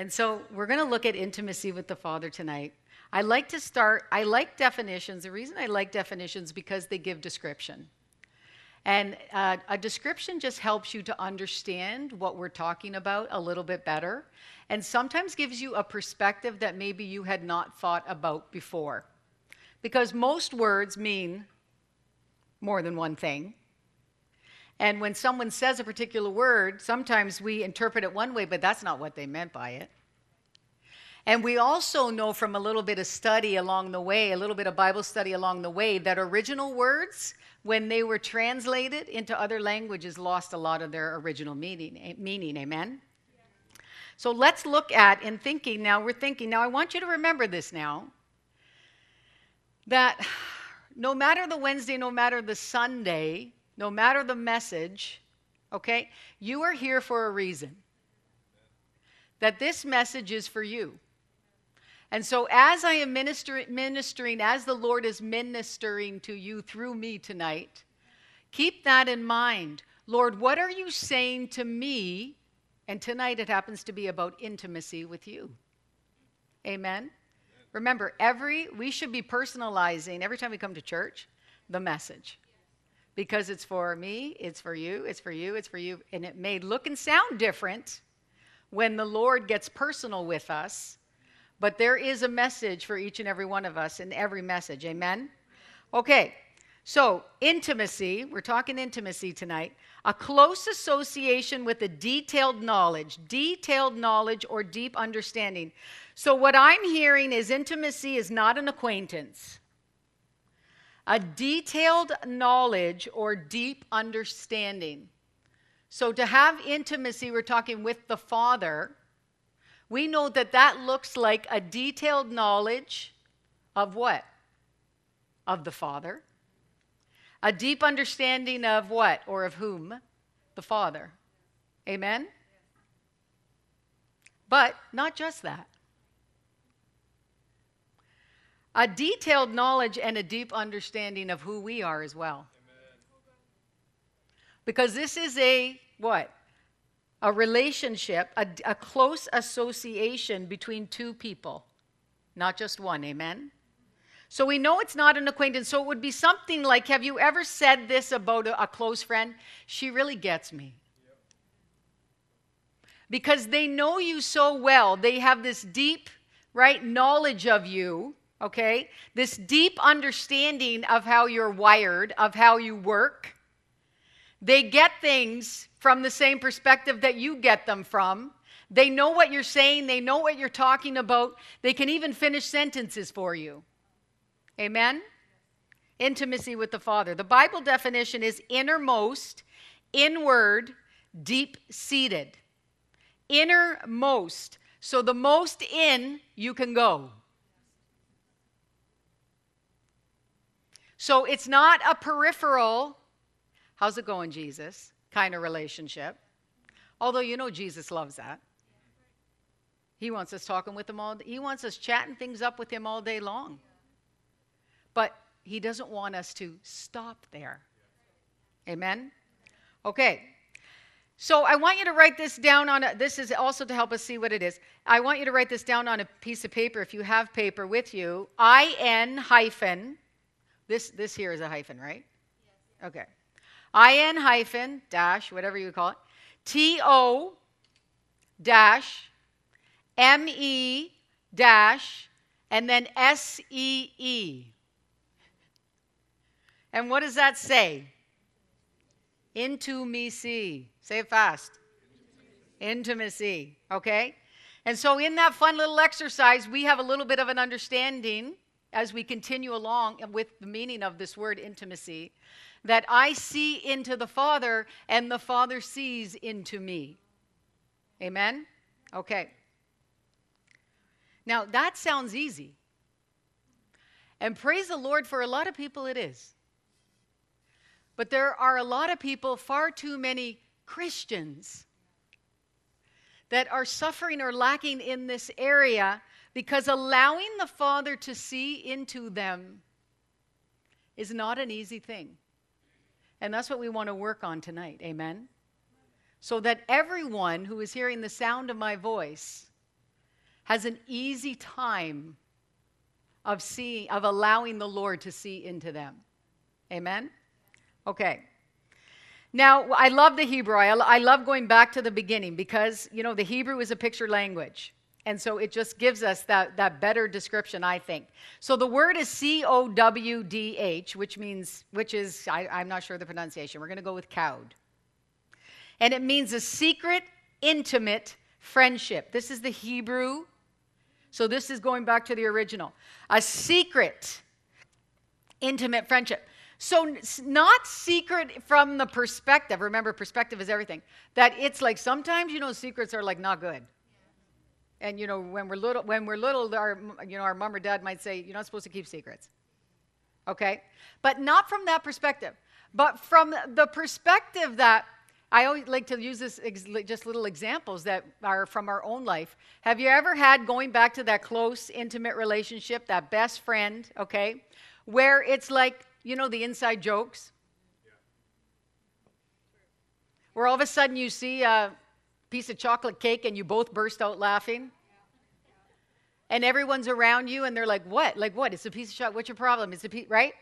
And so we're going to look at intimacy with the Father tonight. I like to start, I like definitions. The reason I like definitions because they give description. And uh, a description just helps you to understand what we're talking about a little bit better, and sometimes gives you a perspective that maybe you had not thought about before. Because most words mean more than one thing. And when someone says a particular word, sometimes we interpret it one way, but that's not what they meant by it. And we also know from a little bit of study along the way, a little bit of Bible study along the way, that original words, when they were translated into other languages, lost a lot of their original meaning. Eh, meaning amen? So let's look at, in thinking now, we're thinking, now I want you to remember this now, that no matter the Wednesday, no matter the Sunday, no matter the message, okay, you are here for a reason. That this message is for you. And so, as I am minister- ministering, as the Lord is ministering to you through me tonight, keep that in mind. Lord, what are you saying to me? And tonight it happens to be about intimacy with you. Amen. Remember, every we should be personalizing every time we come to church the message because it's for me, it's for you, it's for you, it's for you. And it may look and sound different when the Lord gets personal with us, but there is a message for each and every one of us in every message. Amen? Okay, so intimacy, we're talking intimacy tonight. A close association with a detailed knowledge, detailed knowledge or deep understanding. So, what I'm hearing is intimacy is not an acquaintance a detailed knowledge or deep understanding. So, to have intimacy, we're talking with the Father. We know that that looks like a detailed knowledge of what? Of the Father. A deep understanding of what or of whom? The Father. Amen? But not just that. A detailed knowledge and a deep understanding of who we are as well. Amen. Because this is a what? A relationship, a, a close association between two people, not just one. Amen? So we know it's not an acquaintance. So it would be something like Have you ever said this about a, a close friend? She really gets me. Because they know you so well. They have this deep, right, knowledge of you okay? This deep understanding of how you're wired, of how you work. They get things from the same perspective that you get them from. They know what you're saying, they know what you're talking about. They can even finish sentences for you. Amen? Intimacy with the Father. The Bible definition is innermost, inward, deep seated. Innermost. So the most in you can go. So it's not a peripheral, how's it going, Jesus, kind of relationship. Although you know Jesus loves that. He wants us talking with him all day. He wants us chatting things up with him all day long. But he doesn't want us to stop there. Amen? Okay. So I want you to write this down on a, this is also to help us see what it is. I want you to write this down on a piece of paper if you have paper with you. IN hyphen this, this here is a hyphen, right? Okay. IN hyphen dash, whatever you call it, TO dash ME dash, and then SEE. And what does that say? Into me see. Say it fast. Intimacy. Okay? And so, in that fun little exercise, we have a little bit of an understanding as we continue along with the meaning of this word intimacy that I see into the Father and the Father sees into me. Amen? Okay. Now, that sounds easy. And praise the Lord, for a lot of people it is. But there are a lot of people, far too many Christians, that are suffering or lacking in this area because allowing the Father to see into them is not an easy thing. And that's what we want to work on tonight. Amen? So that everyone who is hearing the sound of my voice has an easy time of seeing of allowing the Lord to see into them. Amen. Okay. Now, I love the Hebrew. I, I love going back to the beginning because, you know, the Hebrew is a picture language. And so it just gives us that, that better description, I think. So the word is C O W D H, which means, which is, I, I'm not sure the pronunciation. We're going to go with cowed. And it means a secret, intimate friendship. This is the Hebrew. So this is going back to the original. A secret, intimate friendship. So, not secret from the perspective, remember, perspective is everything, that it's like sometimes, you know, secrets are like not good. And, you know, when we're little, when we're little, our, you know, our mom or dad might say, you're not supposed to keep secrets. Okay? But not from that perspective, but from the perspective that I always like to use this ex- just little examples that are from our own life. Have you ever had going back to that close, intimate relationship, that best friend, okay, where it's like you know the inside jokes? Where all of a sudden you see a piece of chocolate cake and you both burst out laughing? And everyone's around you and they're like, what? Like what? It's a piece of chocolate. What's your problem? It's a piece, right?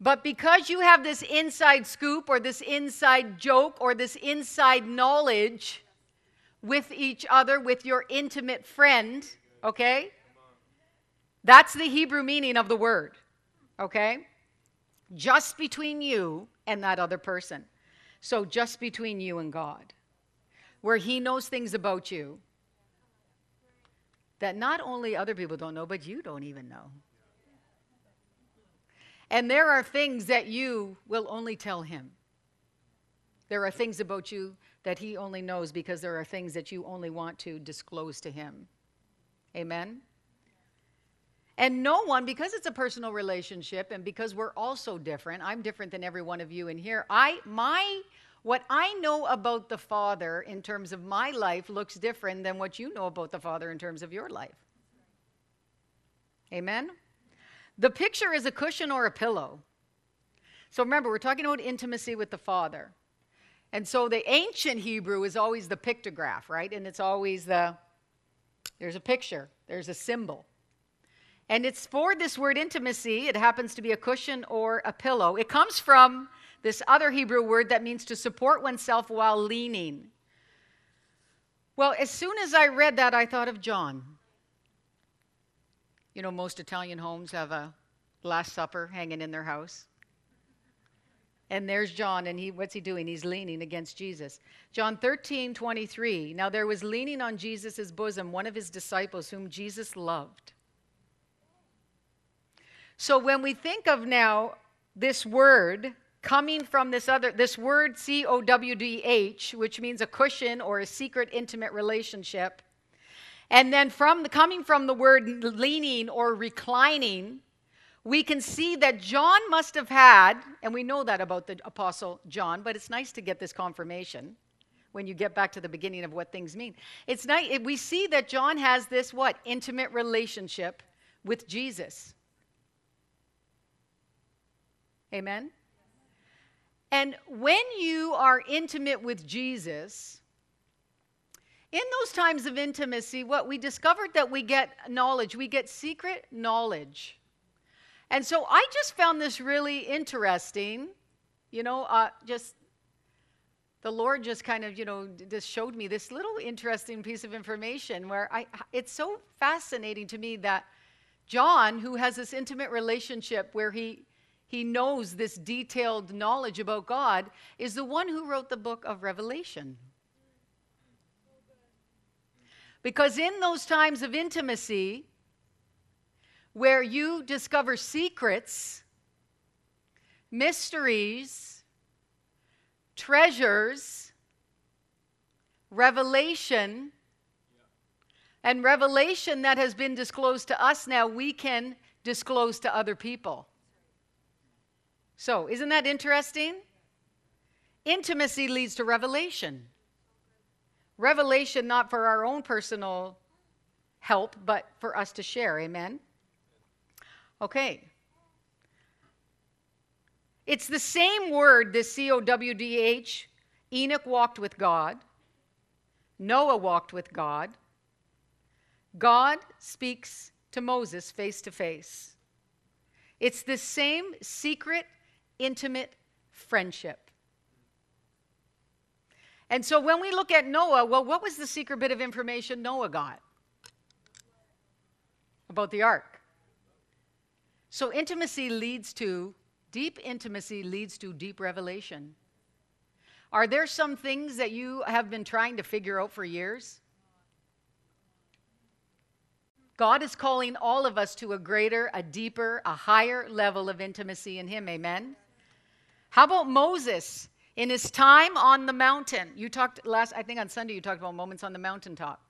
But because you have this inside scoop or this inside joke or this inside knowledge with each other, with your intimate friend, okay? That's the Hebrew meaning of the word, okay? just between you and that other person. So, just between you and God, where He knows things about you that not only other people don't know, but you don't even know. And there are things that you will only tell Him. There are things about you that He only knows because there are things that you only want to disclose to Him. Amen? And no one, because it's a personal relationship and because we're all so different, I'm different than every one of you in here. I, my, what I know about the Father in terms of my life looks different than what you know about the Father in terms of your life. Amen? The picture is a cushion or a pillow. So remember, we're talking about intimacy with the Father. And so the ancient Hebrew is always the pictograph, right? And it's always the, there's a picture, there's a symbol. And it's for this word intimacy. It happens to be a cushion or a pillow. It comes from this other Hebrew word that means to support oneself while leaning. Well, as soon as I read that, I thought of John. You know, most Italian homes have a Last Supper hanging in their house. And there's John, and he what's he doing? He's leaning against Jesus. John 13, 23. Now there was leaning on Jesus' bosom one of his disciples whom Jesus loved. So when we think of now this word coming from this other this word C O W D H, which means a cushion or a secret intimate relationship, and then from the, coming from the word leaning or reclining, we can see that John must have had, and we know that about the apostle John, but it's nice to get this confirmation when you get back to the beginning of what things mean. It's nice we see that John has this what intimate relationship with Jesus. Amen? And when you are intimate with Jesus, in those times of intimacy, what we discovered that we get knowledge, we get secret knowledge. And so I just found this really interesting. You know, uh, just the Lord just kind of, you know, just showed me this little interesting piece of information where I, it's so fascinating to me that John, who has this intimate relationship where he he knows this detailed knowledge about God, is the one who wrote the book of Revelation. Because in those times of intimacy, where you discover secrets, mysteries, treasures, revelation, and revelation that has been disclosed to us now, we can disclose to other people. So, isn't that interesting? Intimacy leads to revelation. Revelation, not for our own personal help, but for us to share. Amen? Okay. It's the same word, this C O W D H. Enoch walked with God, Noah walked with God, God speaks to Moses face to face. It's the same secret, intimate friendship. And so when we look at Noah, well, what was the secret bit of information Noah got? About the ark. So intimacy leads to, deep intimacy leads to deep revelation. Are there some things that you have been trying to figure out for years? God is calling all of us to a greater, a deeper, a higher level of intimacy in Him. Amen? How about Moses? In his time on the mountain, you talked last, I think on Sunday, you talked about moments on the mountaintop.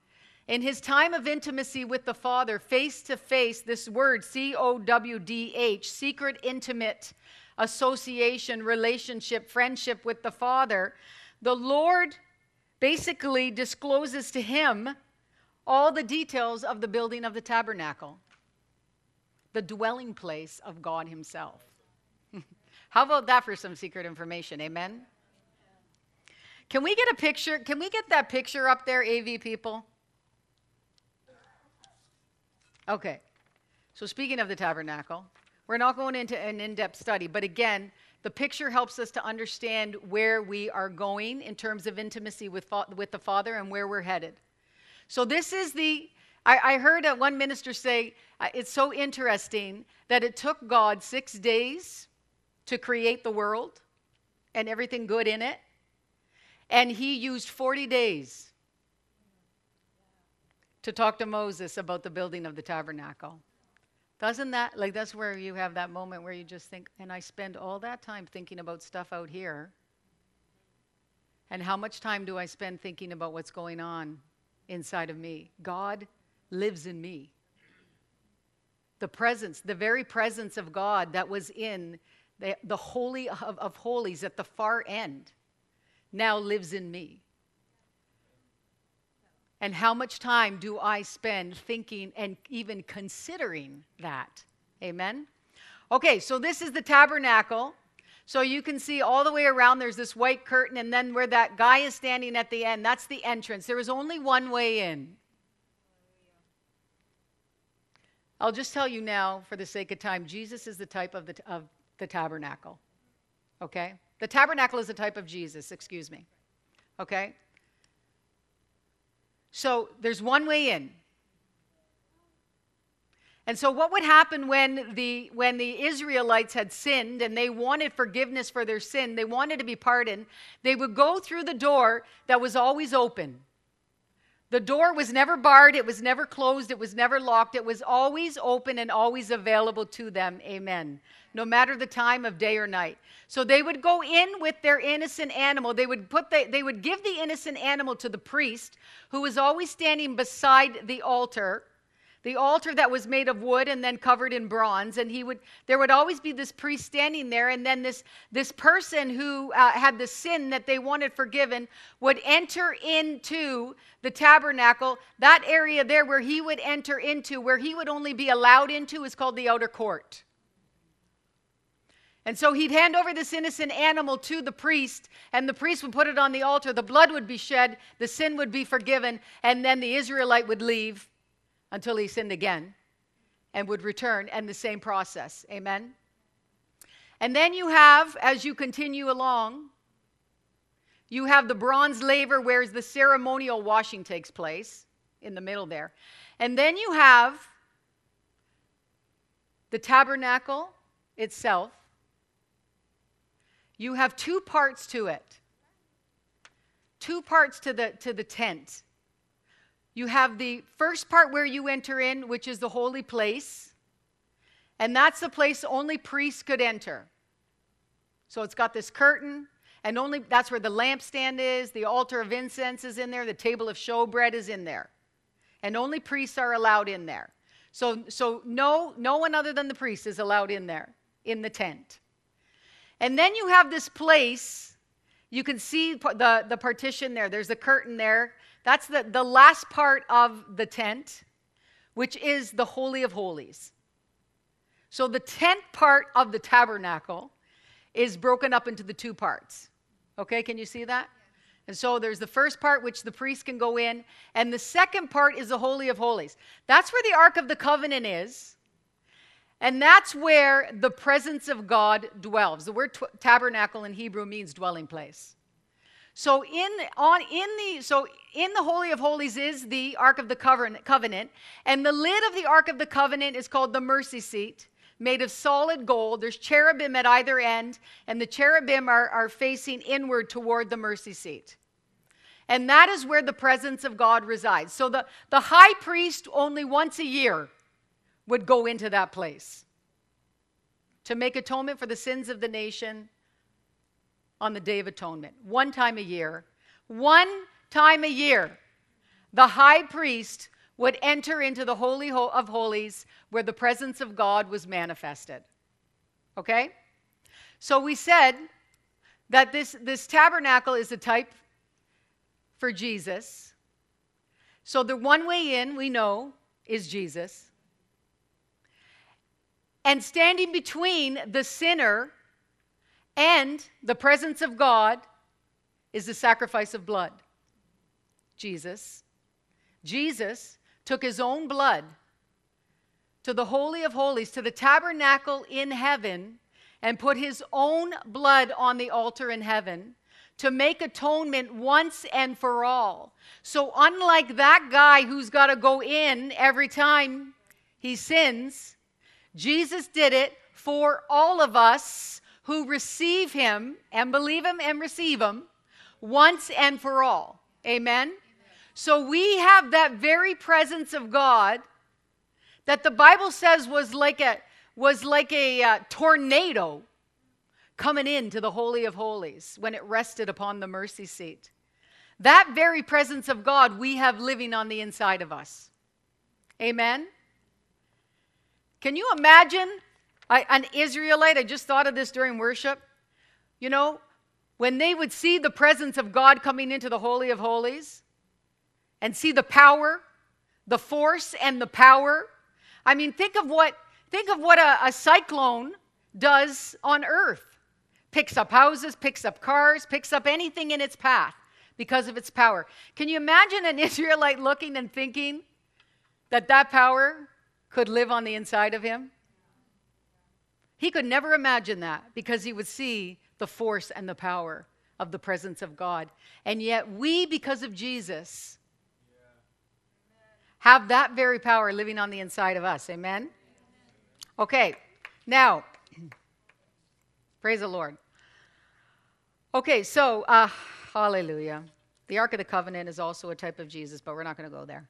In his time of intimacy with the Father, face to face, this word, C O W D H, secret, intimate association, relationship, friendship with the Father, the Lord basically discloses to him all the details of the building of the tabernacle, the dwelling place of God Himself. How about that for some secret information? Amen? Can we get a picture? Can we get that picture up there, AV people? Okay. So, speaking of the tabernacle, we're not going into an in depth study, but again, the picture helps us to understand where we are going in terms of intimacy with, with the Father and where we're headed. So, this is the, I, I heard one minister say, uh, it's so interesting that it took God six days to create the world and everything good in it. And he used 40 days to talk to Moses about the building of the tabernacle. Doesn't that, like, that's where you have that moment where you just think, and I spend all that time thinking about stuff out here. And how much time do I spend thinking about what's going on inside of me? God lives in me. The presence, the very presence of God that was in the, the Holy of, of Holies at the far end now lives in me. And how much time do I spend thinking and even considering that? Amen? Okay, so this is the tabernacle. So you can see all the way around, there's this white curtain, and then where that guy is standing at the end, that's the entrance. There is only one way in. I'll just tell you now, for the sake of time, Jesus is the type of the, of the tabernacle. Okay? The tabernacle is a type of Jesus, excuse me. Okay? So there's one way in. And so what would happen when the when the Israelites had sinned and they wanted forgiveness for their sin, they wanted to be pardoned, they would go through the door that was always open. The door was never barred, it was never closed, it was never locked, it was always open and always available to them. Amen no matter the time of day or night. So they would go in with their innocent animal. They would put the, they would give the innocent animal to the priest, who was always standing beside the altar, the altar that was made of wood and then covered in bronze. And he would there would always be this priest standing there, and then this this person who uh, had the sin that they wanted forgiven would enter into the tabernacle. That area there where he would enter into, where he would only be allowed into, is called the outer court. And so he'd hand over this innocent animal to the priest, and the priest would put it on the altar. The blood would be shed, the sin would be forgiven, and then the Israelite would leave until he sinned again and would return, and the same process. Amen? And then you have, as you continue along, you have the bronze laver where the ceremonial washing takes place in the middle there. And then you have the tabernacle itself you have two parts to it. Two parts to the, to the tent. You have the first part where you enter in, which is the holy place. And that's the place only priests could enter. So it's got this curtain, and only that's where the lampstand is, the altar of incense is in there, the table of showbread is in there. And only priests are allowed in there. So, so no, no one other than the priest is allowed in there, in the tent. And then you have this place. You can see the, the partition there. There's a curtain there. That's the, the last part of the tent, which is the Holy of Holies. So the tent part of the tabernacle is broken up into the two parts. Okay, can you see that? And so there's the first part, which the priest can go in, and the second part is the Holy of Holies. That's where the Ark of the Covenant is. And that's where the presence of God dwells. The word t- tabernacle in Hebrew means dwelling place. So in on in the so in the holy of holies is the ark of the covenant, and the lid of the ark of the covenant is called the mercy seat, made of solid gold. There's cherubim at either end, and the cherubim are, are facing inward toward the mercy seat. And that is where the presence of God resides. So the, the high priest only once a year would go into that place to make atonement for the sins of the nation on the Day of Atonement. One time a year. One time a year. The high priest would enter into the Holy of Holies where the presence of God was manifested. Okay? So we said that this, this tabernacle is a type for Jesus. So the one way in, we know, is Jesus. And standing between the sinner and the presence of God is the sacrifice of blood. Jesus. Jesus took his own blood to the Holy of Holies, to the tabernacle in heaven, and put his own blood on the altar in heaven to make atonement once and for all. So, unlike that guy who's got to go in every time he sins, Jesus did it for all of us who receive him and believe him and receive him once and for all. Amen? Amen? So we have that very presence of God that the Bible says was like a was like a uh, tornado coming into the holy of holies when it rested upon the mercy seat. That very presence of God we have living on the inside of us. Amen. Can you imagine I, an Israelite, I just thought of this during worship. You know, when they would see the presence of God coming into the Holy of Holies and see the power, the force and the power. I mean, think of what, think of what a, a cyclone does on earth picks up houses, picks up cars, picks up anything in its path because of its power. Can you imagine an Israelite looking and thinking that that power could live on the inside of him? He could never imagine that because he would see the force and the power of the presence of God. And yet, we, because of Jesus, have that very power living on the inside of us. Amen? Okay, now, praise the Lord. Okay, so, uh, hallelujah. The Ark of the Covenant is also a type of Jesus, but we're not going to go there.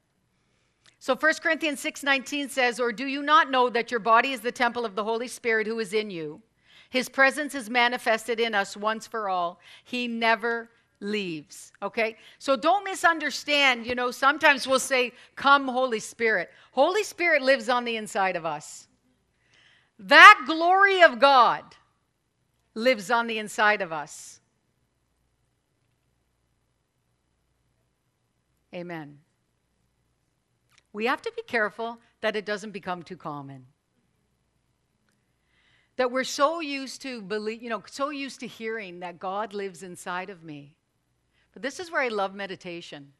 So 1 Corinthians 6:19 says, "Or do you not know that your body is the temple of the Holy Spirit who is in you? His presence is manifested in us once for all. He never leaves." Okay? So don't misunderstand, you know, sometimes we'll say, "Come Holy Spirit." Holy Spirit lives on the inside of us. That glory of God lives on the inside of us. Amen we have to be careful that it doesn't become too common. That we're so used to believe, you know, so used to hearing that God lives inside of me. But this is where I love meditation.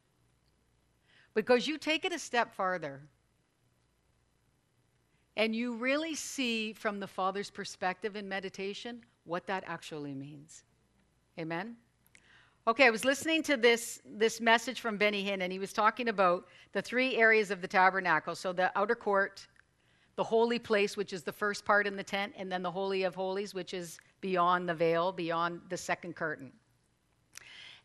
Because you take it a step farther and you really see from the Father's perspective in meditation what that actually means. Amen? Okay, I was listening to this, this message from Benny Hinn, and he was talking about the three areas of the tabernacle. So the outer court, the holy place, which is the first part in the tent, and then the Holy of Holies, which is beyond the veil, beyond the second curtain.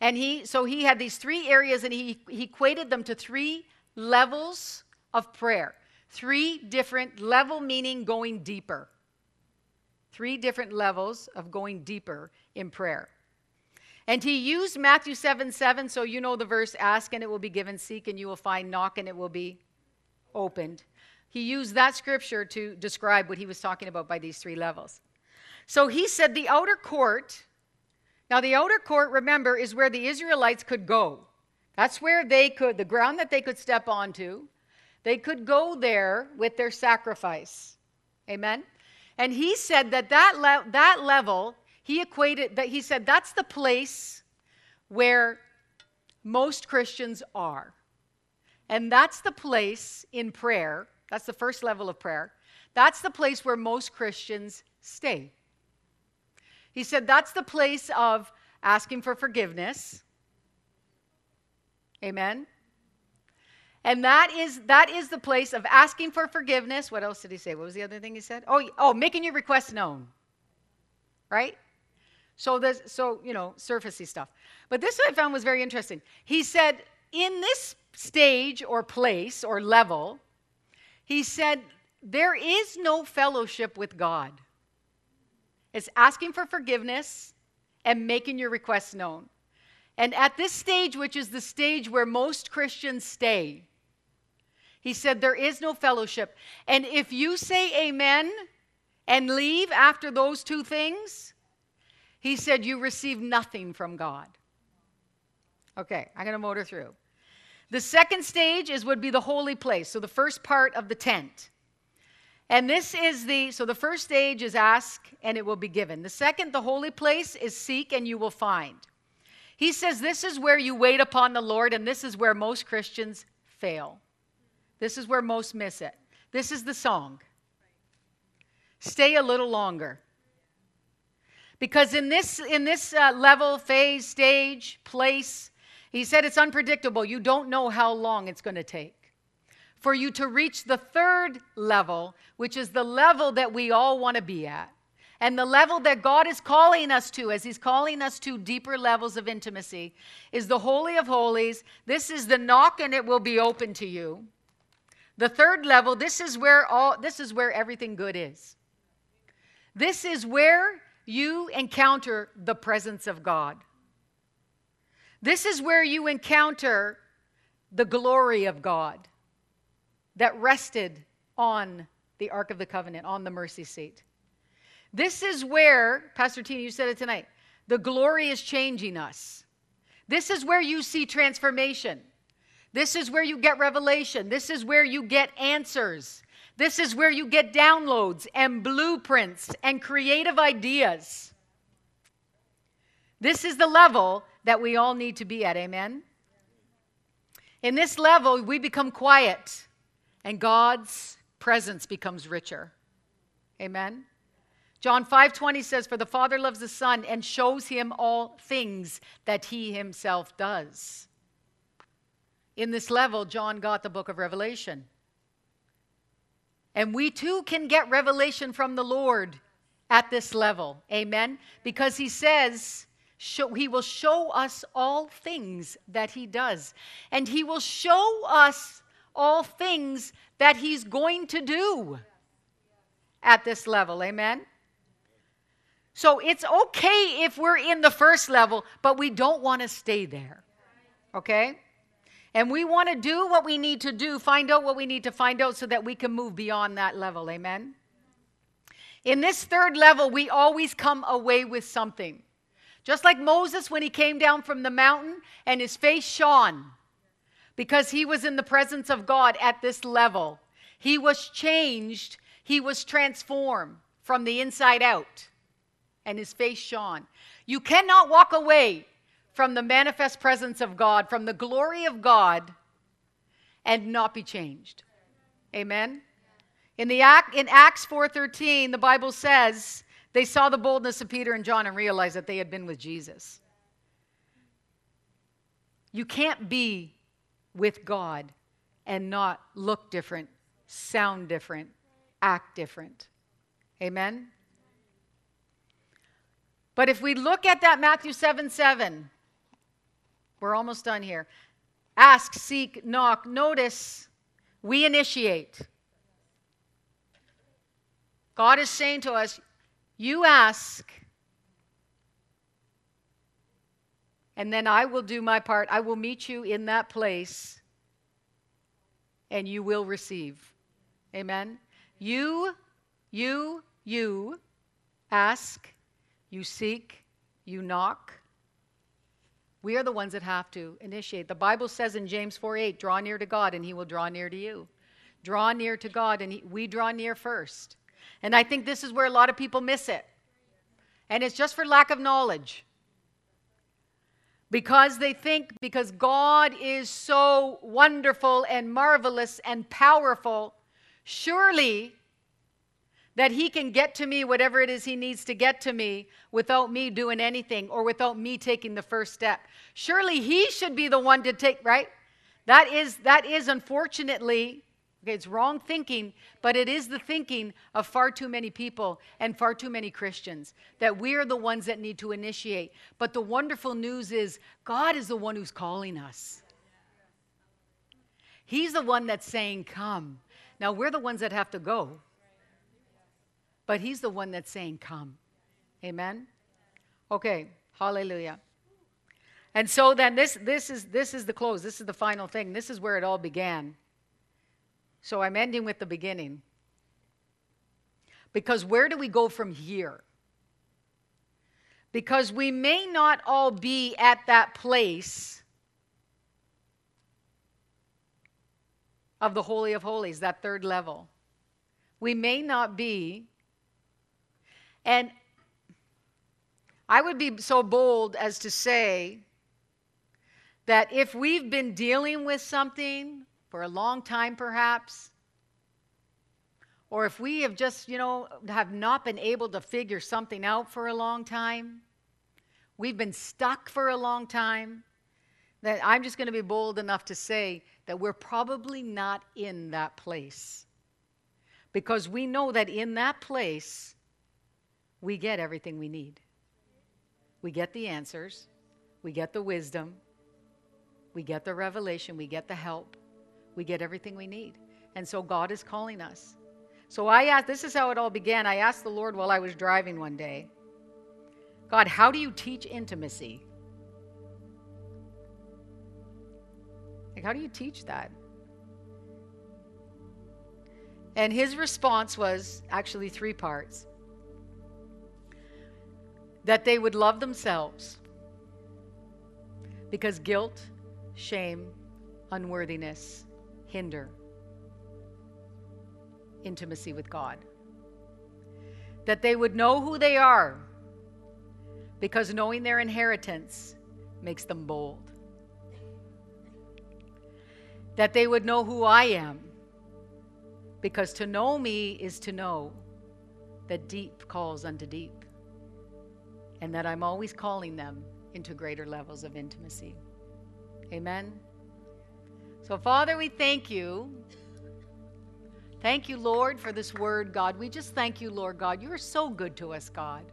And he, so he had these three areas, and he, he equated them to three levels of prayer. Three different level meaning going deeper. Three different levels of going deeper in prayer. And he used Matthew 7 7, so you know the verse ask and it will be given, seek and you will find, knock and it will be opened. He used that scripture to describe what he was talking about by these three levels. So he said the outer court, now the outer court, remember, is where the Israelites could go. That's where they could, the ground that they could step onto. They could go there with their sacrifice. Amen? And he said that that, le- that level he equated that, he said that's the place where most Christians are. And that's the place in prayer, that's the first level of prayer. That's the place where most Christians stay. He said that's the place of asking for forgiveness. Amen. And that is that is the place of asking for forgiveness. What else did he say? What was the other thing he said? Oh, oh, making your request known. Right? So this so, you know, surfacey stuff. But this I found was very interesting. He said in this stage or place or level, he said there is no fellowship with God. It's asking for forgiveness and making your requests known. And at this stage, which is the stage where most Christians stay, he said, There is no fellowship. And if you say amen and leave after those two things, he said, You receive nothing from God. Okay, I'm going to motor through. The second stage is would be the holy place. So the first part of the tent. And this is the so the first stage is ask and it will be given. The second, the holy place, is seek and you will find. He says this is where you wait upon the Lord, and this is where most Christians fail. This is where most miss it. This is the song. Stay a little longer. Because in this, in this uh, level, phase, stage, place, he said it's unpredictable. You don't know how long it's going to take. For you to reach the third level, which is the level that we all want to be at, and the level that God is calling us to, as He's calling us to deeper levels of intimacy, is the Holy of Holies. This is the knock, and it will be open to you. The third level, this is where all this is where everything good is. This is where you encounter the presence of God. This is where you encounter the glory of God that rested on the Ark of the Covenant, on the mercy seat. This is where, Pastor Tina, you said it tonight, the glory is changing us. This is where you see transformation. This is where you get revelation. This is where you get answers. This is where you get downloads and blueprints and creative ideas. This is the level that we all need to be at. Amen? In this level, we become quiet and God's presence becomes richer. Amen? John 5:20 says for the father loves the son and shows him all things that he himself does. In this level, John got the book of Revelation. And we too can get revelation from the Lord at this level. Amen. Because he says, show, he will show us all things that he does. And he will show us all things that he's going to do at this level. Amen. So it's okay if we're in the first level, but we don't want to stay there. Okay? And we want to do what we need to do, find out what we need to find out so that we can move beyond that level. Amen? In this third level, we always come away with something. Just like Moses when he came down from the mountain and his face shone because he was in the presence of God at this level. He was changed, he was transformed from the inside out, and his face shone. You cannot walk away from the manifest presence of God, from the glory of God, and not be changed. Amen. In the act in Acts 4:13, the Bible says they saw the boldness of Peter and John and realized that they had been with Jesus. You can't be with God and not look different, sound different, act different. Amen. But if we look at that Matthew 7 7, we're almost done here. Ask, seek, knock. Notice we initiate. God is saying to us, You ask, and then I will do my part. I will meet you in that place, and you will receive. Amen. You, you, you ask, you seek, you knock. We are the ones that have to initiate. The Bible says in James 4 8, draw near to God and he will draw near to you. Draw near to God and he, we draw near first. And I think this is where a lot of people miss it. And it's just for lack of knowledge. because they think because God is so wonderful and marvelous and powerful, surely that he can get to me whatever it is he needs to get to me without me doing anything or without me taking the first step. Surely he should be the one to take, right? That is that is unfortunately Okay, it's wrong thinking, but it is the thinking of far too many people and far too many Christians that we are the ones that need to initiate. But the wonderful news is God is the one who's calling us. He's the one that's saying, Come. Now, we're the ones that have to go, but He's the one that's saying, Come. Amen? Okay, hallelujah. And so then this, this, is, this is the close. This is the final thing. This is where it all began. So I'm ending with the beginning. Because where do we go from here? Because we may not all be at that place of the Holy of Holies, that third level. We may not be. And I would be so bold as to say that if we've been dealing with something for a long time, perhaps. Or if we have just, you know, have not been able to figure something out for a long time, we've been stuck for a long time, that I'm just going to be bold enough to say that we're probably not in that place. Because we know that in that place, we get everything we need. We get the answers, we get the wisdom, we get the revelation, we get the help we get everything we need. And so God is calling us. So I asked, this is how it all began. I asked the Lord while I was driving one day God, how do you teach intimacy? Like, how do you teach that? And his response was actually three parts that they would love themselves because guilt, shame, unworthiness, hinder intimacy with God. That they would know who they are because knowing their inheritance makes them bold. That they would know who I am because to know me is to know that deep calls unto deep and that I'm always calling them into greater levels of intimacy. Amen. So, Father, we thank you. Thank you, Lord, for this word, God. We just thank you, Lord God. You are so good to us, God.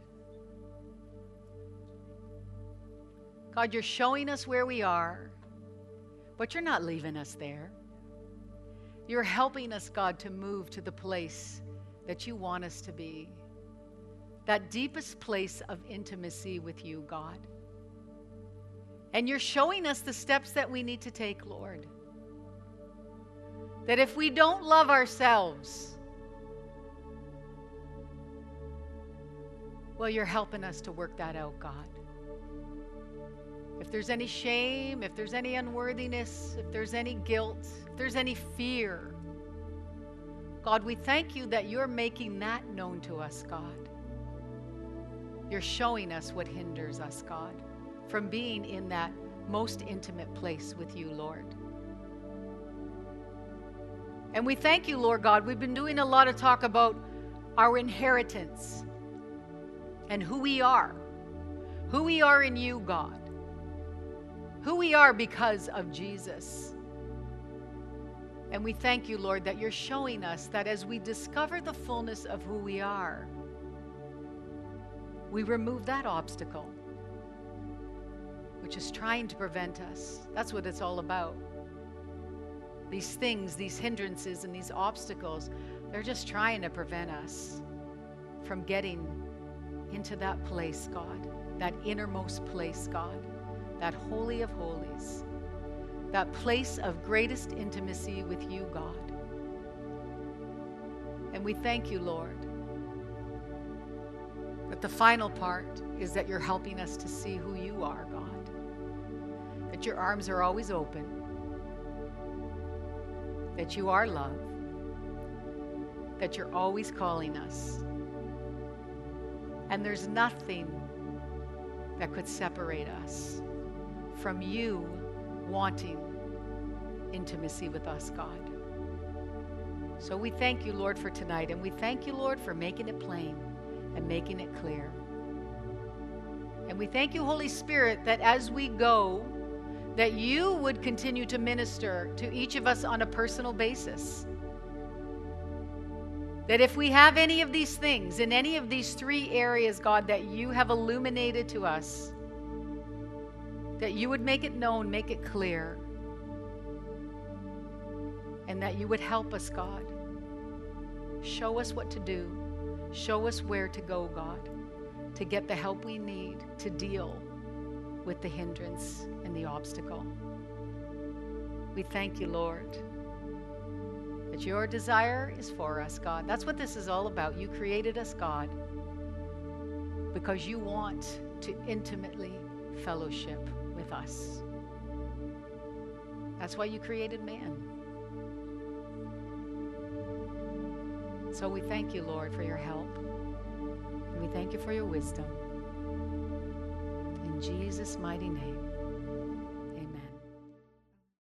God, you're showing us where we are, but you're not leaving us there. You're helping us, God, to move to the place that you want us to be. That deepest place of intimacy with you, God. And you're showing us the steps that we need to take, Lord. That if we don't love ourselves, well, you're helping us to work that out, God. If there's any shame, if there's any unworthiness, if there's any guilt, if there's any fear, God, we thank you that you're making that known to us, God. You're showing us what hinders us, God, from being in that most intimate place with you, Lord. And we thank you, Lord God. We've been doing a lot of talk about our inheritance and who we are. Who we are in you, God. Who we are because of Jesus. And we thank you, Lord, that you're showing us that as we discover the fullness of who we are, we remove that obstacle, which is trying to prevent us. That's what it's all about these things, these hindrances, and these obstacles, they're just trying to prevent us from getting into that place, God, that innermost place, God, that holy of holies, that place of greatest intimacy with you, God. And we thank you, Lord. But the final part is that you're helping us to see who you are, God. That your arms are always open that you are love, that you're always calling us. And there's nothing that could separate us from you wanting intimacy with us, God. So we thank you, Lord, for tonight, and we thank you, Lord, for making it plain and making it clear. And we thank you, Holy Spirit, that as we go, that you would continue to minister to each of us on a personal basis. That if we have any of these things in any of these three areas, God, that you have illuminated to us, that you would make it known, make it clear, and that you would help us, God. Show us what to do, show us where to go, God, to get the help we need to deal with the hindrance and the obstacle. We thank you, Lord, that your desire is for us, God. That's what this is all about. You created us, God, because you want to intimately fellowship with us. That's why you created man. So we thank you, Lord, for your help. We thank you for your wisdom. In Jesus' mighty name.